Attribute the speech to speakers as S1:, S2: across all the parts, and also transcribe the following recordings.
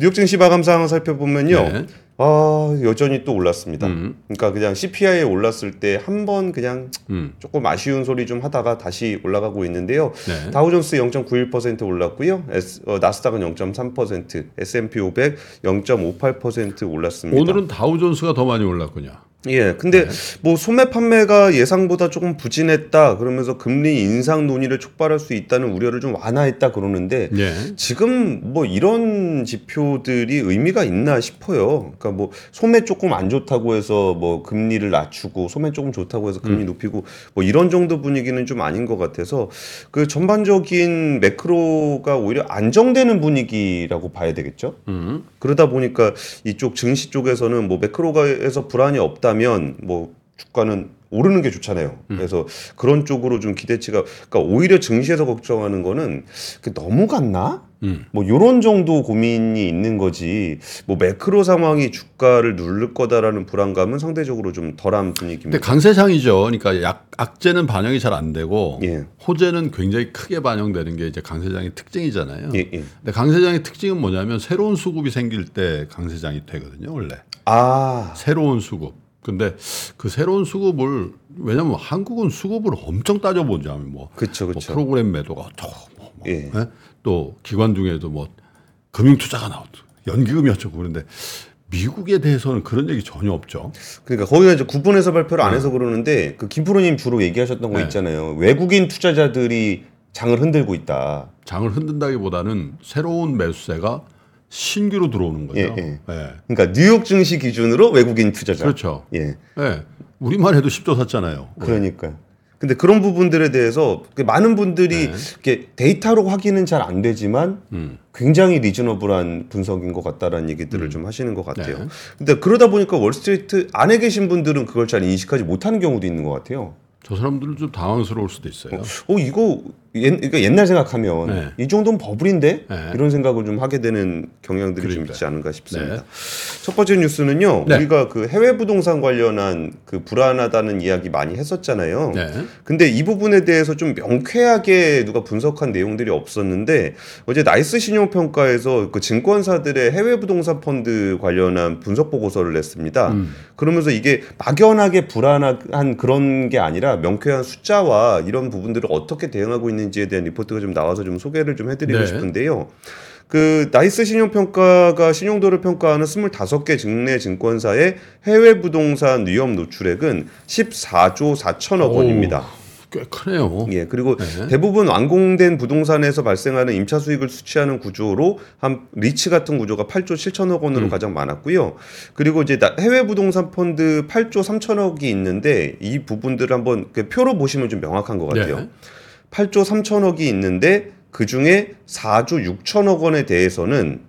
S1: 뉴욕 증시 마감 상황 살펴보면요.
S2: 네.
S1: 아, 여전히 또 올랐습니다.
S2: 음.
S1: 그러니까 그냥 CPI에 올랐을 때 한 번 그냥
S2: 음.
S1: 조금 아쉬운 소리 좀 하다가 다시 올라가고 있는데요.
S2: 네.
S1: 다우존스 0.91% 올랐고요. S, 어, 나스닥은 0.3%, S&P 500 0.58% 올랐습니다.
S2: 오늘은 다우존스가 더 많이 올랐군요.
S1: 예, 근데
S2: 네.
S1: 뭐 소매 판매가 예상보다 조금 부진했다 그러면서 금리 인상 논의를 촉발할 수 있다는 우려를 좀 완화했다 그러는데
S2: 예.
S1: 지금 뭐 이런 지표들이 의미가 있나 싶어요. 그러니까 뭐 소매 조금 안 좋다고 해서 뭐 금리를 낮추고 소매 조금 좋다고 해서
S2: 음.
S1: 금리 높이고 뭐 이런 정도 분위기는 좀 아닌 것 같아서 그 전반적인 매크로가 오히려 안정되는 분위기라고 봐야 되겠죠.
S2: 음.
S1: 그러다 보니까 이쪽 증시 쪽에서는 뭐 매크로가에서 불안이 없다면 뭐 주가는 오르는 게 좋잖아요.
S2: 음.
S1: 그래서 그런 쪽으로 좀 기대치가 그러니까 오히려 증시에서 걱정하는 거는 그 너무 갔나?
S2: 음.
S1: 뭐 요런 정도 고민이 있는 거지. 뭐 매크로 상황이 주가를 누를 거다라는 불안감은 상대적으로 좀 덜한
S2: 근데
S1: 분위기입니다.
S2: 강세장이죠. 그러니까 약, 악재는 반영이 잘 안 되고
S1: 예.
S2: 호재는 굉장히 크게 반영되는 게 이제 강세장의 특징이잖아요.
S1: 예, 예.
S2: 근데 강세장의 특징은 뭐냐면 새로운 수급이 생길 때 강세장이 되거든요, 원래.
S1: 아,
S2: 새로운 수급. 근데 그 새로운 수급을 왜냐면 한국은 수급을 엄청 따져보자면 뭐,
S1: 그쵸,
S2: 뭐
S1: 그쵸.
S2: 프로그램 매도가 어쩌고 뭐, 뭐,
S1: 예.
S2: 예? 또 기관 중에도 뭐 금융 투자가 나오고 연기금이 어쩌고 그런데 미국에 대해서는 그런 얘기 전혀 없죠.
S1: 그러니까 거기가 이제 구분해서 발표를 안 해서 그러는데 그 김프로님 주로 얘기하셨던 거
S2: 네.
S1: 있잖아요. 외국인 투자자들이 장을 흔들고 있다.
S2: 장을 흔든다기보다는 새로운 매수세가 신규로 들어오는 거죠.
S1: 예, 예.
S2: 예.
S1: 그러니까 뉴욕 증시 기준으로 외국인 투자자.
S2: 그렇죠.
S1: 예.
S2: 예. 우리만 해도 10조 샀잖아요.
S1: 그러니까요. 근데 그런 부분들에 대해서 그 많은 분들이
S2: 네.
S1: 이렇게 데이터로 확인은 잘 안 되지만
S2: 음.
S1: 굉장히 리즈너블한 분석인 것 같다라는 얘기들을 좀 하시는 것 같아요.
S2: 네.
S1: 근데 그러다 보니까 월스트리트 안에 계신 분들은 그걸 잘 인식하지 못하는 경우도 있는 것 같아요.
S2: 저 사람들은 좀 당황스러울 수도 있어요.
S1: 어 이거 옛, 그러니까 옛날 생각하면
S2: 네.
S1: 이 정도는 버블인데
S2: 네.
S1: 이런 생각을 좀 하게 되는 경향들이 좀
S2: 그러니까요.
S1: 있지 않은가 싶습니다.
S2: 네.
S1: 첫 번째 뉴스는요.
S2: 네.
S1: 우리가 그 해외 부동산 관련한 그 불안하다는 이야기 많이 했었잖아요.
S2: 네.
S1: 근데 이 부분에 대해서 좀 명쾌하게 누가 분석한 내용들이 없었는데 어제 나이스 신용평가에서 그 증권사들의 해외 부동산 펀드 관련한 분석 보고서를 냈습니다.
S2: 음.
S1: 그러면서 이게 막연하게 불안한 그런 게 아니라 명쾌한 숫자와 이런 부분들을 어떻게 대응하고 있는 지에 대한 리포트가 좀 나와서 좀 소개를 좀 해드리고
S2: 네.
S1: 싶은데요. 그 나이스 신용평가가 신용도를 평가하는 25개 증내 증권사의 해외 부동산 위험 노출액은 14조 4천억
S2: 오.
S1: 원입니다.
S2: 꽤 크네요.
S1: 예, 그리고
S2: 네.
S1: 대부분 완공된 부동산에서 발생하는 임차 수익을 수취하는 구조로 한 리츠 같은 구조가 8조 7천억 원으로
S2: 음.
S1: 가장 많았고요. 그리고 이제 나- 해외 부동산 펀드 8조 3천억이 있는데 이 부분들을 한번 그 표로 보시면 좀 명확한 것 같아요.
S2: 네.
S1: 8조 3천억이 있는데 그 중에 4조 6천억 원에 대해서는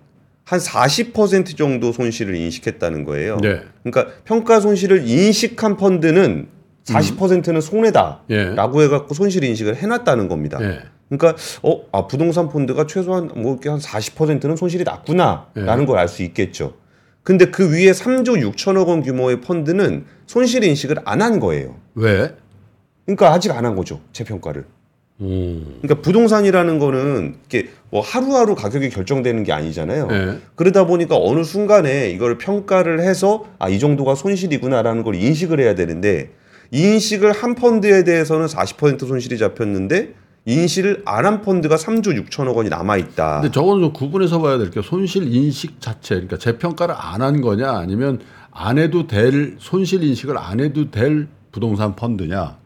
S1: 한 40% 정도 손실을 인식했다는 거예요.
S2: 네.
S1: 그러니까 평가 손실을 인식한 펀드는 40%는 손해다라고
S2: 예.
S1: 해갖고 손실 인식을 해놨다는 겁니다.
S2: 예.
S1: 그러니까 어, 아 부동산 펀드가 최소한 뭐 이렇게 한 40%는 손실이 났구나라는
S2: 예.
S1: 걸알 수 있겠죠. 근데 그 위에 3조 6천억 원 규모의 펀드는 손실 인식을 안 한 거예요.
S2: 왜?
S1: 그러니까 아직 안 한 거죠 재평가를.
S2: 음.
S1: 그러니까 부동산이라는 거는 이게 뭐 하루하루 가격이 결정되는 게 아니잖아요.
S2: 예.
S1: 그러다 보니까 어느 순간에 이걸 평가를 해서 아 이 정도가 손실이구나라는 걸 인식을 해야 되는데 인식을 한 펀드에 대해서는 40% 손실이 잡혔는데 인식을 안 한 펀드가 3조 6천억 원이 남아 있다.
S2: 근데 저거는 좀 구분해서 봐야 될 게 손실 인식 자체, 그러니까 재평가를 안 한 거냐, 아니면 안 해도 될 손실 인식을 안 해도 될 부동산 펀드냐.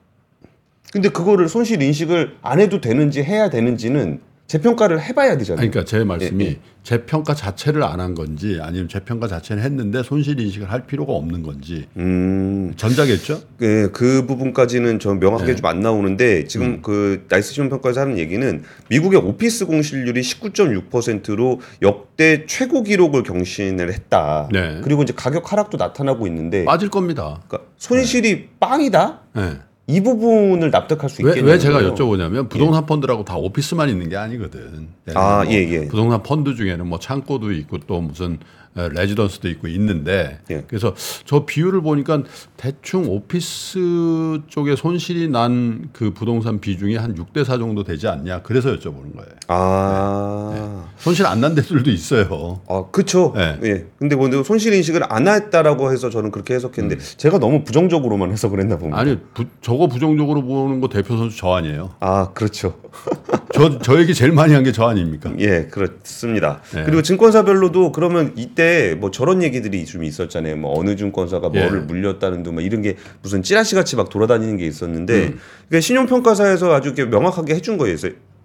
S1: 근데 그거를 손실 인식을 안 해도 되는지 해야 되는지는 재평가를 해봐야 되잖아요.
S2: 아니, 그러니까 제 말씀이
S1: 예, 예.
S2: 재평가 자체를 안 한 건지, 아니면 재평가 자체는 했는데 손실 인식을 할 필요가 없는 건지.
S1: 음,
S2: 전자겠죠?
S1: 그, 그 부분까지는 좀 명확하게
S2: 네.
S1: 좀안 나오는데 지금 그 나이스 신용평가에서 하는 얘기는 미국의 오피스 공실률이 19.6%로 역대 최고 기록을 경신을 했다.
S2: 네.
S1: 그리고 이제 가격 하락도 나타나고 있는데
S2: 빠질 겁니다.
S1: 그러니까 손실이 빵이다?
S2: 예.
S1: 이 부분을 납득할 수
S2: 왜,
S1: 있겠네요.
S2: 왜 제가 여쭤보냐면 부동산 펀드라고 다 오피스만 있는 게 아니거든.
S1: 아,
S2: 뭐
S1: 예, 예.
S2: 부동산 펀드 중에는 뭐 창고도 있고 또 무슨 예, 레지던스도 있고 있는데
S1: 예.
S2: 그래서 저 비율을 보니까 대충 오피스 쪽에 손실이 난 그 부동산 비중이 한 6대 4 정도 되지 않냐 그래서 여쭤보는 거예요.
S1: 아.
S2: 손실 안 난 데들도 있어요.
S1: 아, 그쵸.
S2: 네.
S1: 예. 근데 뭐 손실 인식을 안 했다라고 해서 저는 그렇게 해석했는데 제가 너무 부정적으로만 해석을 했나 봅니다.
S2: 아니 부, 저거 부정적으로 보는 거 대표 선수 저 아니에요.
S1: 아, 그렇죠.
S2: 저저 얘기 제일 많이 한 게 저 아닙니까?
S1: 예, 그렇습니다.
S2: 네.
S1: 그리고 증권사별로도 그러면 이때 뭐 저런 얘기들이 좀 있었잖아요. 뭐 어느 증권사가
S2: 예.
S1: 뭐를 물렸다는 둥, 뭐 이런 게 무슨 찌라시 같이 막 돌아다니는 게 있었는데,
S2: 음.
S1: 그러니까 신용평가사에서 아주 이렇게 명확하게 해준 거예요.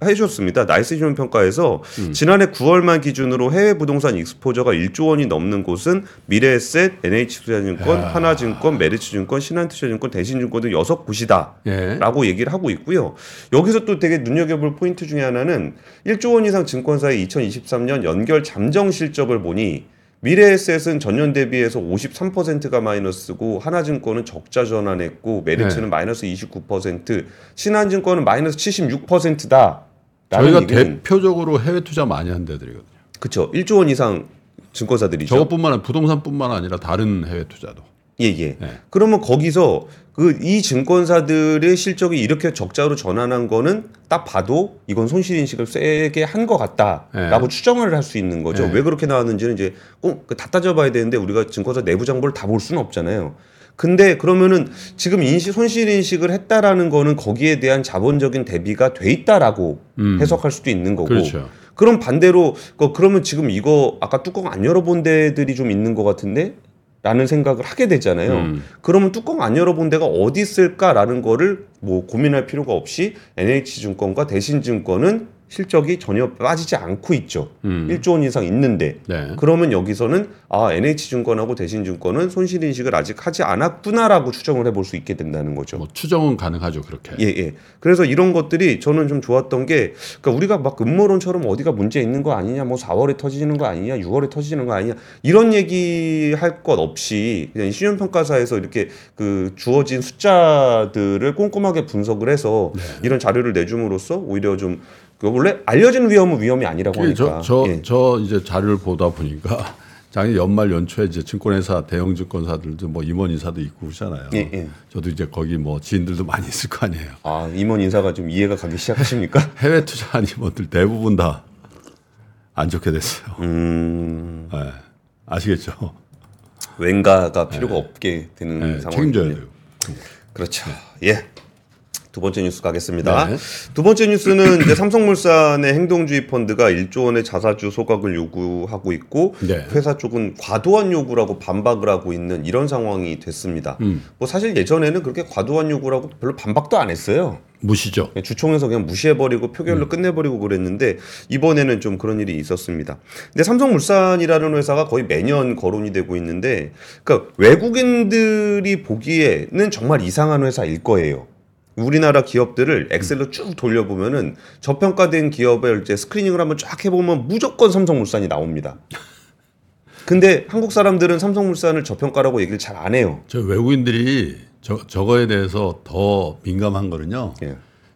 S1: 해줬습니다. 나이스 신용평가에서
S2: 음.
S1: 지난해 9월만 기준으로 해외 부동산 exposure가 1조 원이 넘는 곳은 미래에셋, NH투자증권, 하나증권, 메리츠증권, 신한투자증권, 대신증권 등 여섯 곳이다.
S2: 예.
S1: 라고 얘기를 하고 있고요. 여기서 또 되게 눈여겨볼 포인트 중에 하나는 1조 원 이상 증권사의 2023년 연결 잠정 실적을 보니 미래에셋은 전년 대비해서 53%가 마이너스고 하나증권은 적자 전환했고 메리츠는
S2: 네.
S1: 마이너스 29%, 신한증권은 마이너스 76%다.
S2: 저희가 대표적으로 해외 투자 많이 한 데들이거든요.
S1: 그렇죠. 1조 원 이상 증권사들이죠.
S2: 저것뿐만 아니라 부동산뿐만 아니라 다른 해외 투자도.
S1: 예, 예.
S2: 네.
S1: 그러면 거기서 그 이 증권사들의 실적이 이렇게 적자로 전환한 거는 딱 봐도 이건 손실 인식을 세게 한 것 같다라고 추정을 할 수 있는 거죠.
S2: 네.
S1: 왜 그렇게 나왔는지는 이제 꼭다 따져봐야 되는데 우리가 증권사 내부 정보를 다 볼 수는 없잖아요. 근데 그러면은 지금 인식 손실 인식을 했다라는 거는 거기에 대한 자본적인 대비가 돼 있다라고 해석할 수도 있는 거고.
S2: 그렇죠.
S1: 그럼 반대로 그- 그러면 지금 이거 아까 뚜껑 안 열어본 데들이 좀 있는 것 같은데 라는 생각을 하게 되잖아요.
S2: 음.
S1: 그러면 뚜껑 안 열어본 데가 어디 있을까라는 거를 뭐 고민할 필요가 없이 NH증권과 대신증권은 실적이 전혀 빠지지 않고 있죠.
S2: 음.
S1: 1조 원 이상 있는데
S2: 네.
S1: 그러면 여기서는 아 NH증권하고 대신증권은 손실 인식을 아직 하지 않았구나라고 추정을 해볼 수 있게 된다는 거죠.
S2: 뭐 추정은 가능하죠 그렇게.
S1: 예, 예. 그래서 이런 것들이 저는 좀 좋았던 게, 그러니까 우리가 막 음모론처럼 어디가 문제 있는 거 아니냐, 뭐 4월에 터지는 거 아니냐, 6월에 터지는 거 아니냐, 이런 얘기 할 것 없이 그냥 신용평가사에서 이렇게 그 주어진 숫자들을 꼼꼼하게 분석을 해서 이런 자료를 내줌으로써 오히려 좀, 그 원래 알려진 위험은 위험이 아니라고
S2: 그 저,
S1: 하니까.
S2: 저,
S1: 예.
S2: 저 이제 자료를 보다 보니까 작년 연말 연초에 이제 증권회사 대형 증권사들도 뭐 임원 인사도 있고 그러잖아요.
S1: 예, 예.
S2: 저도 이제 거기 뭐 지인들도 많이 있을 거 아니에요.
S1: 아, 임원 인사가 좀 이해가 가기 시작하십니까?
S2: 해외 투자한 임원들 대부분 다 안 좋게 됐어요.
S1: 음,
S2: 예. 아시겠죠?
S1: 왠가가 필요가 없게 되는
S2: 예,
S1: 상황이
S2: 책임져야 돼요.
S1: 그렇죠. 예. 두 번째 뉴스 가겠습니다.
S2: 네.
S1: 두 번째 뉴스는 이제 삼성물산의 행동주의 펀드가 1조 원의 자사주 소각을 요구하고 있고
S2: 네.
S1: 회사 쪽은 과도한 요구라고 반박을 하고 있는 이런 상황이 됐습니다.
S2: 음.
S1: 뭐 사실 예전에는 그렇게 과도한 요구라고 별로 반박도 안 했어요.
S2: 무시죠.
S1: 그냥 주총에서 그냥 무시해버리고 표결로
S2: 음.
S1: 끝내버리고 그랬는데 이번에는 좀 그런 일이 있었습니다. 근데 삼성물산이라는 회사가 거의 매년 거론이 되고 있는데, 그러니까 외국인들이 보기에는 정말 이상한 회사일 거예요. 우리나라 기업들을 엑셀로 쭉 돌려보면은 저평가된 기업을 이제 스크리닝을 한번 쫙 해보면 무조건 삼성물산이 나옵니다. 근데 한국 사람들은 삼성물산을 저평가라고 얘기를 잘 안 해요.
S2: 저 외국인들이 저, 저거에 대해서 더 민감한 거는요.
S1: 예.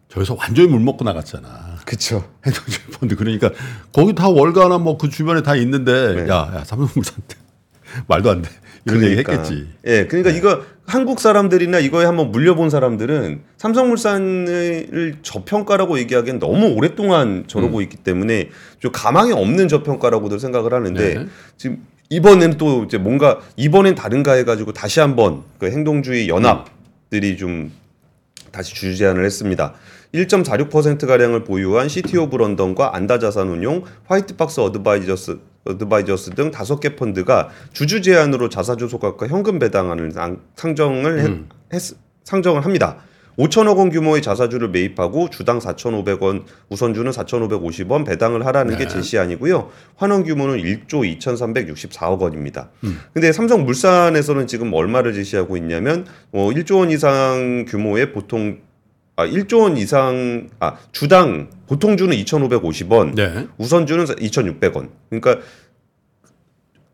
S2: 저기서 완전히 물 먹고 나갔잖아.
S1: 그쵸.
S2: 펀드 그러니까 거기 다 월가나 뭐 그 주변에 다 있는데
S1: 네.
S2: 야, 야 삼성물산 말도 안 돼. 이런 얘기 했겠지.
S1: 예, 그러니까 이거 한국 사람들이나 이거에 한번 물려본 사람들은 삼성물산을 저평가라고 얘기하기엔 너무 오랫동안 저러고 있기 때문에 좀 가망이 없는 저평가라고들 생각을 하는데
S2: 네.
S1: 지금 이번에는 또 이제 뭔가 이번엔 다른가 해가지고 다시 한번 그 행동주의 연합들이 좀 다시 주주 제안을 했습니다. 1.46% 가량을 보유한 시티 오브 런던과 안다 자산운용, 화이트박스 어드바이저스 어드바이저스 등 다섯 개 펀드가 주주 제안으로 자사주 소각과 현금 배당안을 상- 상정을 했, 했- 상정을 합니다. 5천억 원 규모의 자사주를 매입하고 주당 4,500원, 우선주는 4,550원 배당을 하라는 게 제시안이고요. 환원 규모는 1조 2,364억 원입니다. 근데 삼성물산에서는 지금 얼마를 제시하고 있냐면 어 1조 원 이상 규모의 보통 아 1조 원 이상 아 주당 보통주는 2,550원,
S2: 네.
S1: 우선주는 2,600원. 그러니까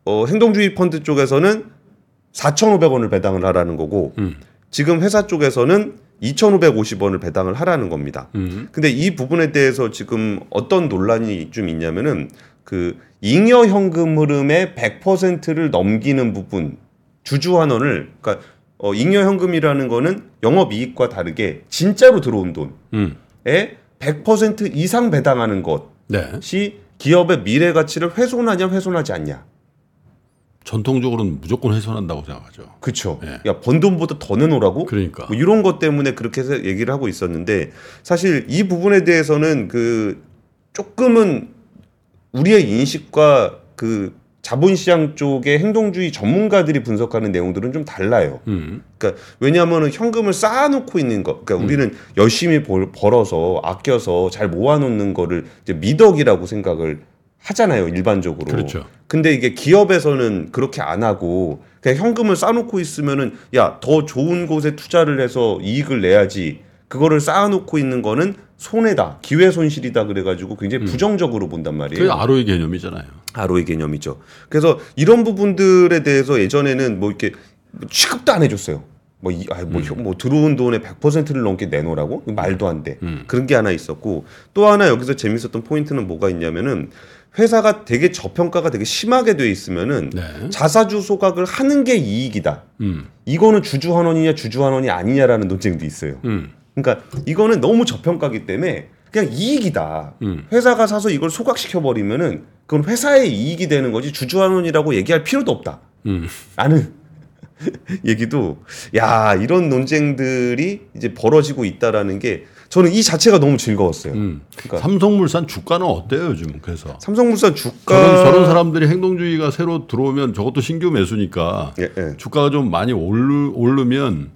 S1: 어, 행동주의 펀드 쪽에서는 4,500원을 배당을 하라는 거고
S2: 음.
S1: 지금 회사 쪽에서는 2,550원을 배당을 하라는 겁니다.
S2: 음.
S1: 근데 이 부분에 대해서 지금 어떤 논란이 좀 있냐면은 그 잉여 현금 흐름의 100%를 넘기는 부분 주주 환원을 그러니까 어, 잉여 현금이라는 거는 영업 이익과 다르게 진짜로 들어온 돈에
S2: 음.
S1: 100% 이상 배당하는
S2: 네.
S1: 것이 기업의 미래 가치를 훼손하냐 훼손하지 않냐.
S2: 전통적으로는 무조건 훼손한다고 생각하죠.
S1: 그쵸.
S2: 예.
S1: 야, 번 돈보다 더 내놓으라고?
S2: 그러니까.
S1: 뭐 이런 것 때문에 그렇게 해서 얘기를 하고 있었는데 사실 이 부분에 대해서는 그 조금은 우리의 인식과 그 자본시장 쪽의 행동주의 전문가들이 분석하는 내용들은 좀 달라요.
S2: 음.
S1: 그러니까 왜냐하면 현금을 쌓아놓고 있는 거, 그러니까 우리는 열심히 벌, 벌어서 아껴서 잘 모아놓는 거를 이제 미덕이라고 생각을 하잖아요, 일반적으로.
S2: 그렇죠.
S1: 근데 이게 기업에서는 그렇게 안 하고 그냥 현금을 쌓아놓고 있으면은 야 더 좋은 곳에 투자를 해서 이익을 내야지. 그거를 쌓아놓고 있는 거는 손해다, 기회 손실이다 그래가지고 굉장히 부정적으로 본단 말이에요.
S2: 그게 ROE 개념이잖아요.
S1: ROE 개념이죠. 그래서 이런 부분들에 대해서 예전에는 뭐 이렇게 취급도 안 해줬어요. 뭐, 이, 아, 뭐, 뭐 들어온 돈의 100%를 넘게 내놓으라고? 말도 안 돼. 그런 게 하나 있었고 또 하나 여기서 재밌었던 포인트는 뭐가 있냐면은 회사가 되게 저평가가 되게 심하게 돼 있으면은
S2: 네.
S1: 자사주 소각을 하는 게 이익이다.
S2: 음.
S1: 이거는 주주 환원이냐 주주 환원이 아니냐라는 논쟁도 있어요.
S2: 음.
S1: 그러니까 이거는 너무 저평가기 때문에 그냥 이익이다.
S2: 음.
S1: 회사가 사서 이걸 소각시켜 버리면은 그건 회사의 이익이 되는 거지 주주환원이라고 얘기할 필요도 없다.
S2: 음.
S1: 라는 얘기도 야 이런 논쟁들이 이제 벌어지고 있다라는 게 저는 이 자체가 너무 즐거웠어요.
S2: 음.
S1: 그러니까
S2: 삼성물산 주가는 어때요 요즘? 그래서
S1: 삼성물산 주가
S2: 저런, 저런 사람들이 행동주의가 새로 들어오면 저것도 신규 매수니까
S1: 예, 예.
S2: 주가가 좀 많이 오르, 오르면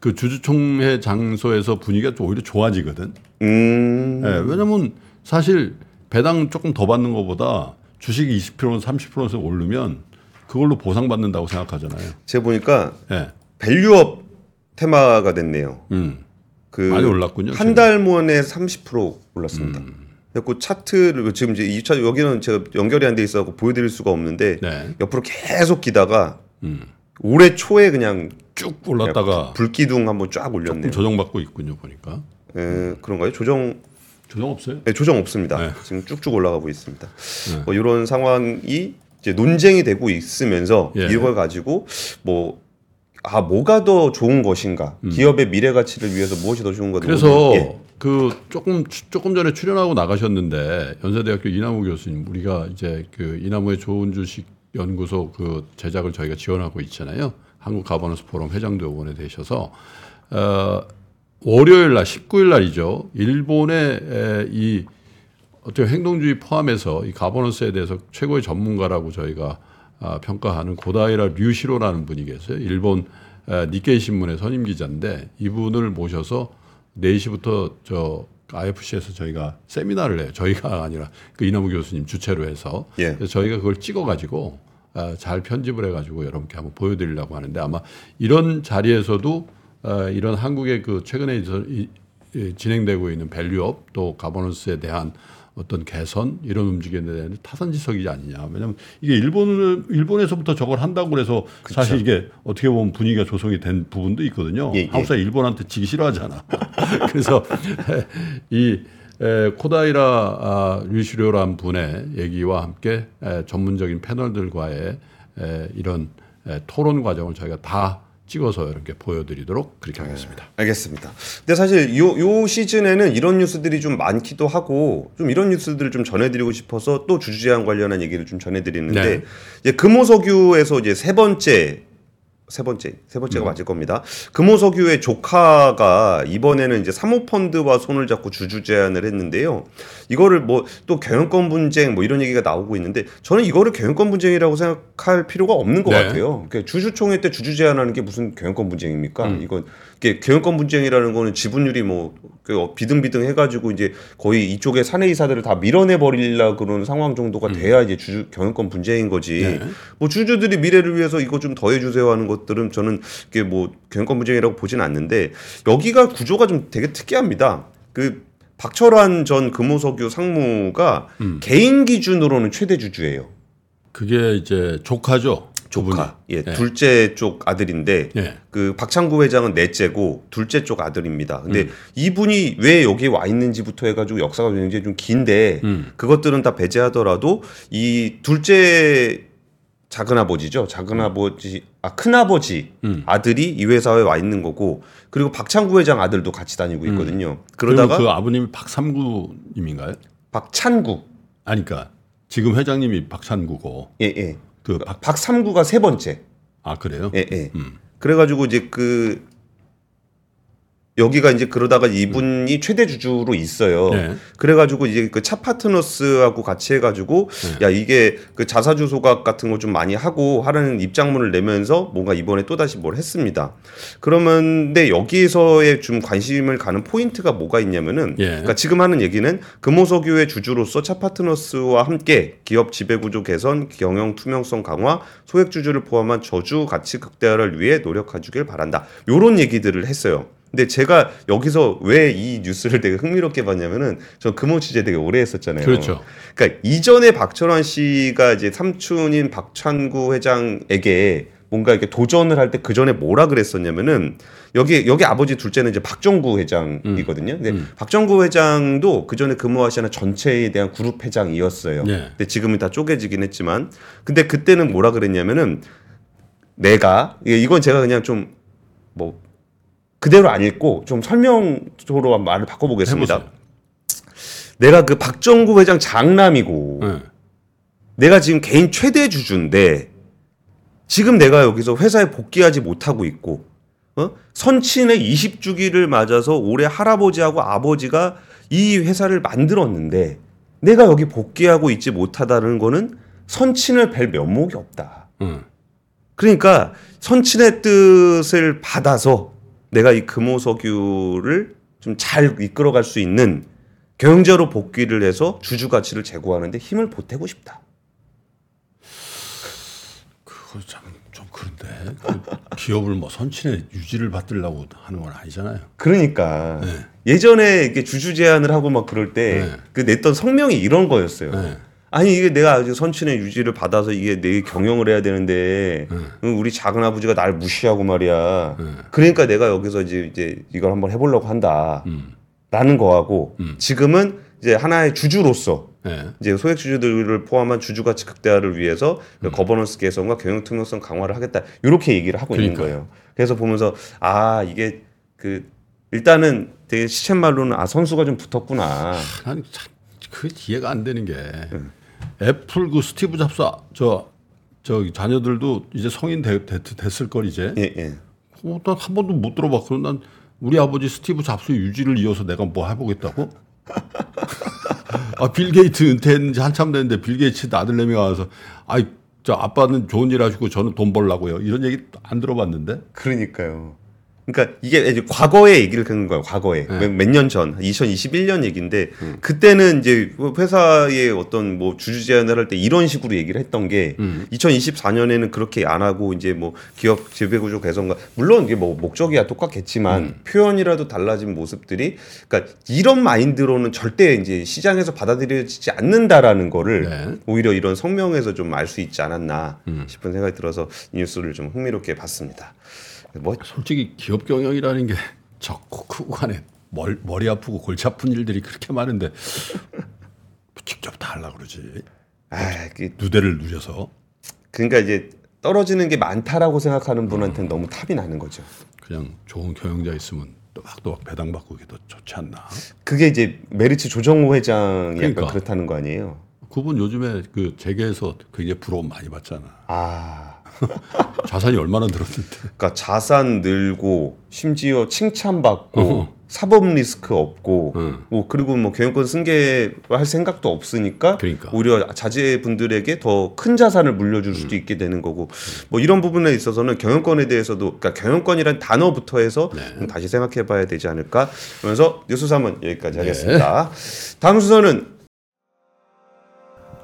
S2: 그 주주총회 장소에서 분위기가 좀 오히려 좋아지거든.
S1: 음.
S2: 예, 왜냐면 사실 배당 조금 더 받는 것보다 주식이 20%, 30%에서 오르면 그걸로 보상받는다고 생각하잖아요.
S1: 제가 보니까
S2: 예.
S1: value up 테마가 됐네요.
S2: 음.
S1: 그
S2: 많이 올랐군요,
S1: 한 달 만에 30% 올랐습니다.
S2: 음.
S1: 그래서 차트를 지금 이제 이 차트 여기는 제가 연결이 안 돼 있어서 보여드릴 수가 없는데
S2: 네.
S1: 옆으로 계속 기다가
S2: 음.
S1: 올해 초에 그냥
S2: 쭉 올랐다가
S1: 불기둥 한번 쫙 올렸네요.
S2: 조정받고 있군요, 보니까.
S1: 에, 그런가요? 조정
S2: 조정 없어요?
S1: 네, 조정 없습니다.
S2: 네.
S1: 지금 쭉쭉 올라가고 있습니다. 뭐 이런 상황이 이제 논쟁이 되고 있으면서
S2: 예.
S1: 이걸 가지고 뭐 아, 뭐가 더 좋은 것인가? 기업의 미래 가치를 위해서 무엇이 더 좋은가?
S2: 음. 그래서
S1: 예.
S2: 그 조금 조금 전에 출연하고 나가셨는데 연세대학교 이남우 교수님 우리가 이제 그 이남우의 좋은 주식 연구소 그 제작을 저희가 지원하고 있잖아요. 한국 가버넌스 포럼 회장도 이번에 되셔서 어 월요일 날 19일 날이죠. 일본의 에, 이 어떻게 행동주의 포함해서 이 가버넌스에 대해서 최고의 전문가라고 저희가 아, 평가하는 고다이라 류시로라는 분이 계세요. 일본 에, 니케이 신문의 선임 기자인데 이분을 모셔서 4시부터 저 IFC에서 저희가 세미나를 해요. 저희가 아니라 그 이남우 교수님 주최로 해서
S1: 예.
S2: 그래서 저희가 그걸 찍어가지고 아, 잘 편집을 해가지고 여러분께 한번 보여드리려고 하는데 아마 이런 자리에서도 아, 이런 한국의 그 최근에 진행되고 있는 value up 또 governance에 대한 어떤 개선 이런 움직임에 대한 타산지석이지 않느냐. 왜냐하면 이게 일본을 일본에서부터 저걸 한다고 그래서 사실 이게 어떻게 보면 분위기가 조성이 된 부분도 있거든요.
S1: 예, 예.
S2: 한국 사람 일본한테 지기 싫어하잖아. 그래서 이 에, 코다이라 아, 류시료란 분의 얘기와 함께 에, 전문적인 패널들과의 에, 이런 에, 토론 과정을 저희가 다 찍어서 이렇게 보여드리도록 그렇게 하겠습니다.
S1: 알겠습니다. 근데 사실 요, 요 시즌에는 이런 뉴스들이 좀 많기도 하고 좀 이런 뉴스들을 좀 전해드리고 싶어서 또 주주 제한 관련한 얘기를 좀 전해드리는데
S2: 네.
S1: 이제 금호석유에서 이제 세 번째 세 번째 세 번째가 맞을 겁니다. 금호석유의 조카가 이번에는 이제 사모펀드와 손을 잡고 주주 제안을 했는데요. 이거를 뭐 또 경영권 분쟁 뭐 이런 얘기가 나오고 있는데 저는 이거를 경영권 분쟁이라고 생각할 필요가 없는 것
S2: 네.
S1: 같아요. 그러니까 주주총회 때 주주 제안하는 게 무슨 경영권 분쟁입니까? 이건 이게 경영권 분쟁이라는 거는 지분율이 뭐그 비등비등 해가지고 이제 거의 이쪽에 사내 이사들을 다 밀어내 버리려 그러는 상황 정도가 돼야 이제 주주 경영권 분쟁인 거지.
S2: 네.
S1: 뭐 주주들이 미래를 위해서 이거 좀 더해 주세요 하는 것들은 저는 이게 뭐 경영권 분쟁이라고 보진 않는데 여기가 구조가 좀 되게 특이합니다. 그 박철환 전 금호석유 상무가 개인 기준으로는 최대 주주예요.
S2: 그게 이제 조카죠.
S1: 조카, 예,
S2: 네.
S1: 둘째 쪽 아들인데
S2: 예.
S1: 그 박창구 회장은 넷째고 둘째 쪽 아들입니다. 근데
S2: 음.
S1: 이분이 왜 여기 와 있는지부터 해가지고 역사가 굉장히 좀 긴데
S2: 음.
S1: 그것들은 다 배제하더라도 이 둘째 작은 아버지죠. 작은 아버지, 아, 큰 아버지
S2: 음.
S1: 아들이 이 회사에 와 있는 거고 그리고 박창구 회장 아들도 같이 다니고 있거든요.
S2: 그러다가
S1: 그
S2: 아버님이 박삼구님인가요?
S1: 박찬구,
S2: 아니 그러니까 지금 회장님이 박찬구고
S1: 예, 예.
S2: 그 박,
S1: 박삼구가 세 번째.
S2: 아 그래요?
S1: 예, 예.
S2: 음.
S1: 그래가지고 이제 그 여기가 이제 그러다가 이분이 최대 주주로 있어요.
S2: 네.
S1: 그래가지고 이제 그 차 파트너스하고 같이 해가지고
S2: 네.
S1: 야 이게 그 자사주 소각 같은 거 좀 많이 하고 하라는 입장문을 내면서 뭔가 이번에 또 다시 뭘 했습니다. 그런데 여기에서의 좀 관심을 가는 포인트가 뭐가 있냐면은
S2: 예.
S1: 그러니까 지금 하는 얘기는 금호석유의 주주로서 차 파트너스와 함께 기업 지배구조 개선, 경영 투명성 강화, 소액 주주를 포함한 주주 가치 극대화를 위해 노력해주길 바란다. 요런 얘기들을 했어요. 근데 제가 여기서 왜 이 뉴스를 되게 흥미롭게 봤냐면은 저 금호 취재 되게 오래 했었잖아요.
S2: 그렇죠.
S1: 그러니까 이전에 박철환 씨가 이제 삼촌인 박찬구 회장에게 뭔가 이렇게 도전을 할 때 그 전에 뭐라 그랬었냐면은 여기 여기 아버지 둘째는 이제 박정구 회장이거든요. 근데
S2: 음.
S1: 박정구 회장도 그 전에 근무하시는 전체에 대한 그룹 회장이었어요.
S2: 네.
S1: 근데 지금은 다 쪼개지긴 했지만 근데 그때는 뭐라 그랬냐면은 내가 예, 이건 제가 그냥 좀뭐 그대로 안 읽고 좀 설명적으로 말을 바꿔보겠습니다.
S2: 해보세요.
S1: 내가 그 박정구 회장 장남이고
S2: 예.
S1: 내가 지금 개인 최대 주주인데 지금 내가 여기서 회사에 복귀하지 못하고 있고 어? 선친의 20주기를 맞아서 올해 할아버지하고 아버지가 이 회사를 만들었는데 내가 여기 복귀하고 있지 못하다는 거는 선친을 뵐 면목이 없다.
S2: 응.
S1: 그러니까 선친의 뜻을 받아서 내가 이 금호석유를 좀 잘 이끌어갈 수 있는 경영자로 복귀를 해서 주주 가치를 제고하는데 힘을 보태고 싶다.
S2: 그거 참 좀 그런데 그 기업을 뭐 선친의 유지를 받들려고 하는 건 아니잖아요.
S1: 그러니까
S2: 네.
S1: 예전에 이렇게 주주 제안을 하고 막 그럴 때
S2: 네.
S1: 그 냈던 성명이 이런 거였어요.
S2: 네.
S1: 아니 이게 내가 아주 선친의 유지를 받아서 이게 내 경영을 해야 되는데
S2: 네.
S1: 응, 우리 작은 아버지가 날 무시하고 말이야.
S2: 네.
S1: 그러니까 내가 여기서 이제 이제 이걸 한번 해보려고 한다.
S2: 음.
S1: 라는 거하고
S2: 음.
S1: 지금은 이제 하나의 주주로서
S2: 예.
S1: 이제 소액 주주들을 포함한 주주 가치 극대화를 위해서
S2: 음.
S1: 거버넌스 개선과 경영 투명성 강화를 하겠다 이렇게 얘기를 하고 있는
S2: 그러니까요.
S1: 거예요. 그래서 보면서 아 이게 그 일단은 되게 시쳇말로는 아 선수가 좀 붙었구나.
S2: 나는 참 그 이해가 안 되는 게 애플 그 스티브 잡스 아- 저 저기 자녀들도 이제 성인 됐, 됐, 됐을 걸 이제
S1: 예 예.
S2: 어, 난 한 번도 못 들어봤. 그럼 난 우리 아버지 스티브 잡스 유지를 이어서 내가 뭐 해보겠다고? 아, 빌 게이츠 은퇴했는 지 한참 됐는데 빌 게이츠 아들내미가 와서 아이 저 아빠는 좋은 일 하시고 저는 돈 벌라고요. 이런 얘기 안 들어봤는데.
S1: 그러니까요. 그러니까 이게 과거의 얘기를 하는 거예요. 과거에
S2: 네.
S1: 몇년 전, 2021년 얘기인데 그때는 이제 회사의 어떤 뭐 주주 제안을 할 때 이런 식으로 얘기를 했던 게 2024년에는 그렇게 안 하고 이제 뭐 기업 지배구조 개선과 물론 이게 뭐 목적이야 똑같겠지만 표현이라도 달라진 모습들이 그러니까 이런 마인드로는 절대 이제 시장에서 받아들여지지 않는다라는 거를
S2: 네.
S1: 오히려 이런 성명에서 좀 알 수 있지 않았나 싶은 생각이 들어서 이 뉴스를 좀 흥미롭게 봤습니다. 뭐
S2: 솔직히 기업 경영이라는 게 적고 크고 간에 멀, 머리 아프고 골치 아픈 일들이 그렇게 많은데 직접 다 하려고 그러지.
S1: 아, 그-
S2: 누대를 누려서
S1: 그러니까 이제 떨어지는 게 많다라고 생각하는 분한테는 너무 탐이 나는 거죠.
S2: 그냥 좋은 경영자 있으면 또박또박 배당 받고 그게 더 좋지 않나.
S1: 그게 이제 메리츠 조정호 회장이
S2: 그러니까.
S1: 약간 그렇다는 거 아니에요?
S2: 그분 요즘에 그 재계에서 굉장히 부러움 많이 받잖아.
S1: 아,
S2: 자산이 얼마나 늘었는데.
S1: 그러니까 자산 늘고 심지어 칭찬받고
S2: 어허.
S1: 사법 리스크 없고
S2: 응.
S1: 뭐 그리고 뭐 경영권 승계할 생각도 없으니까
S2: 그러니까.
S1: 오히려 자제분들에게 더 큰 자산을 물려줄 수도 있게 되는 거고 뭐 이런 부분에 있어서는 경영권에 대해서도 그러니까 경영권이란 단어부터 해서
S2: 네.
S1: 좀 다시 생각해봐야 되지 않을까 그러면서 뉴스 3은 여기까지
S2: 네.
S1: 하겠습니다. 다음 순서는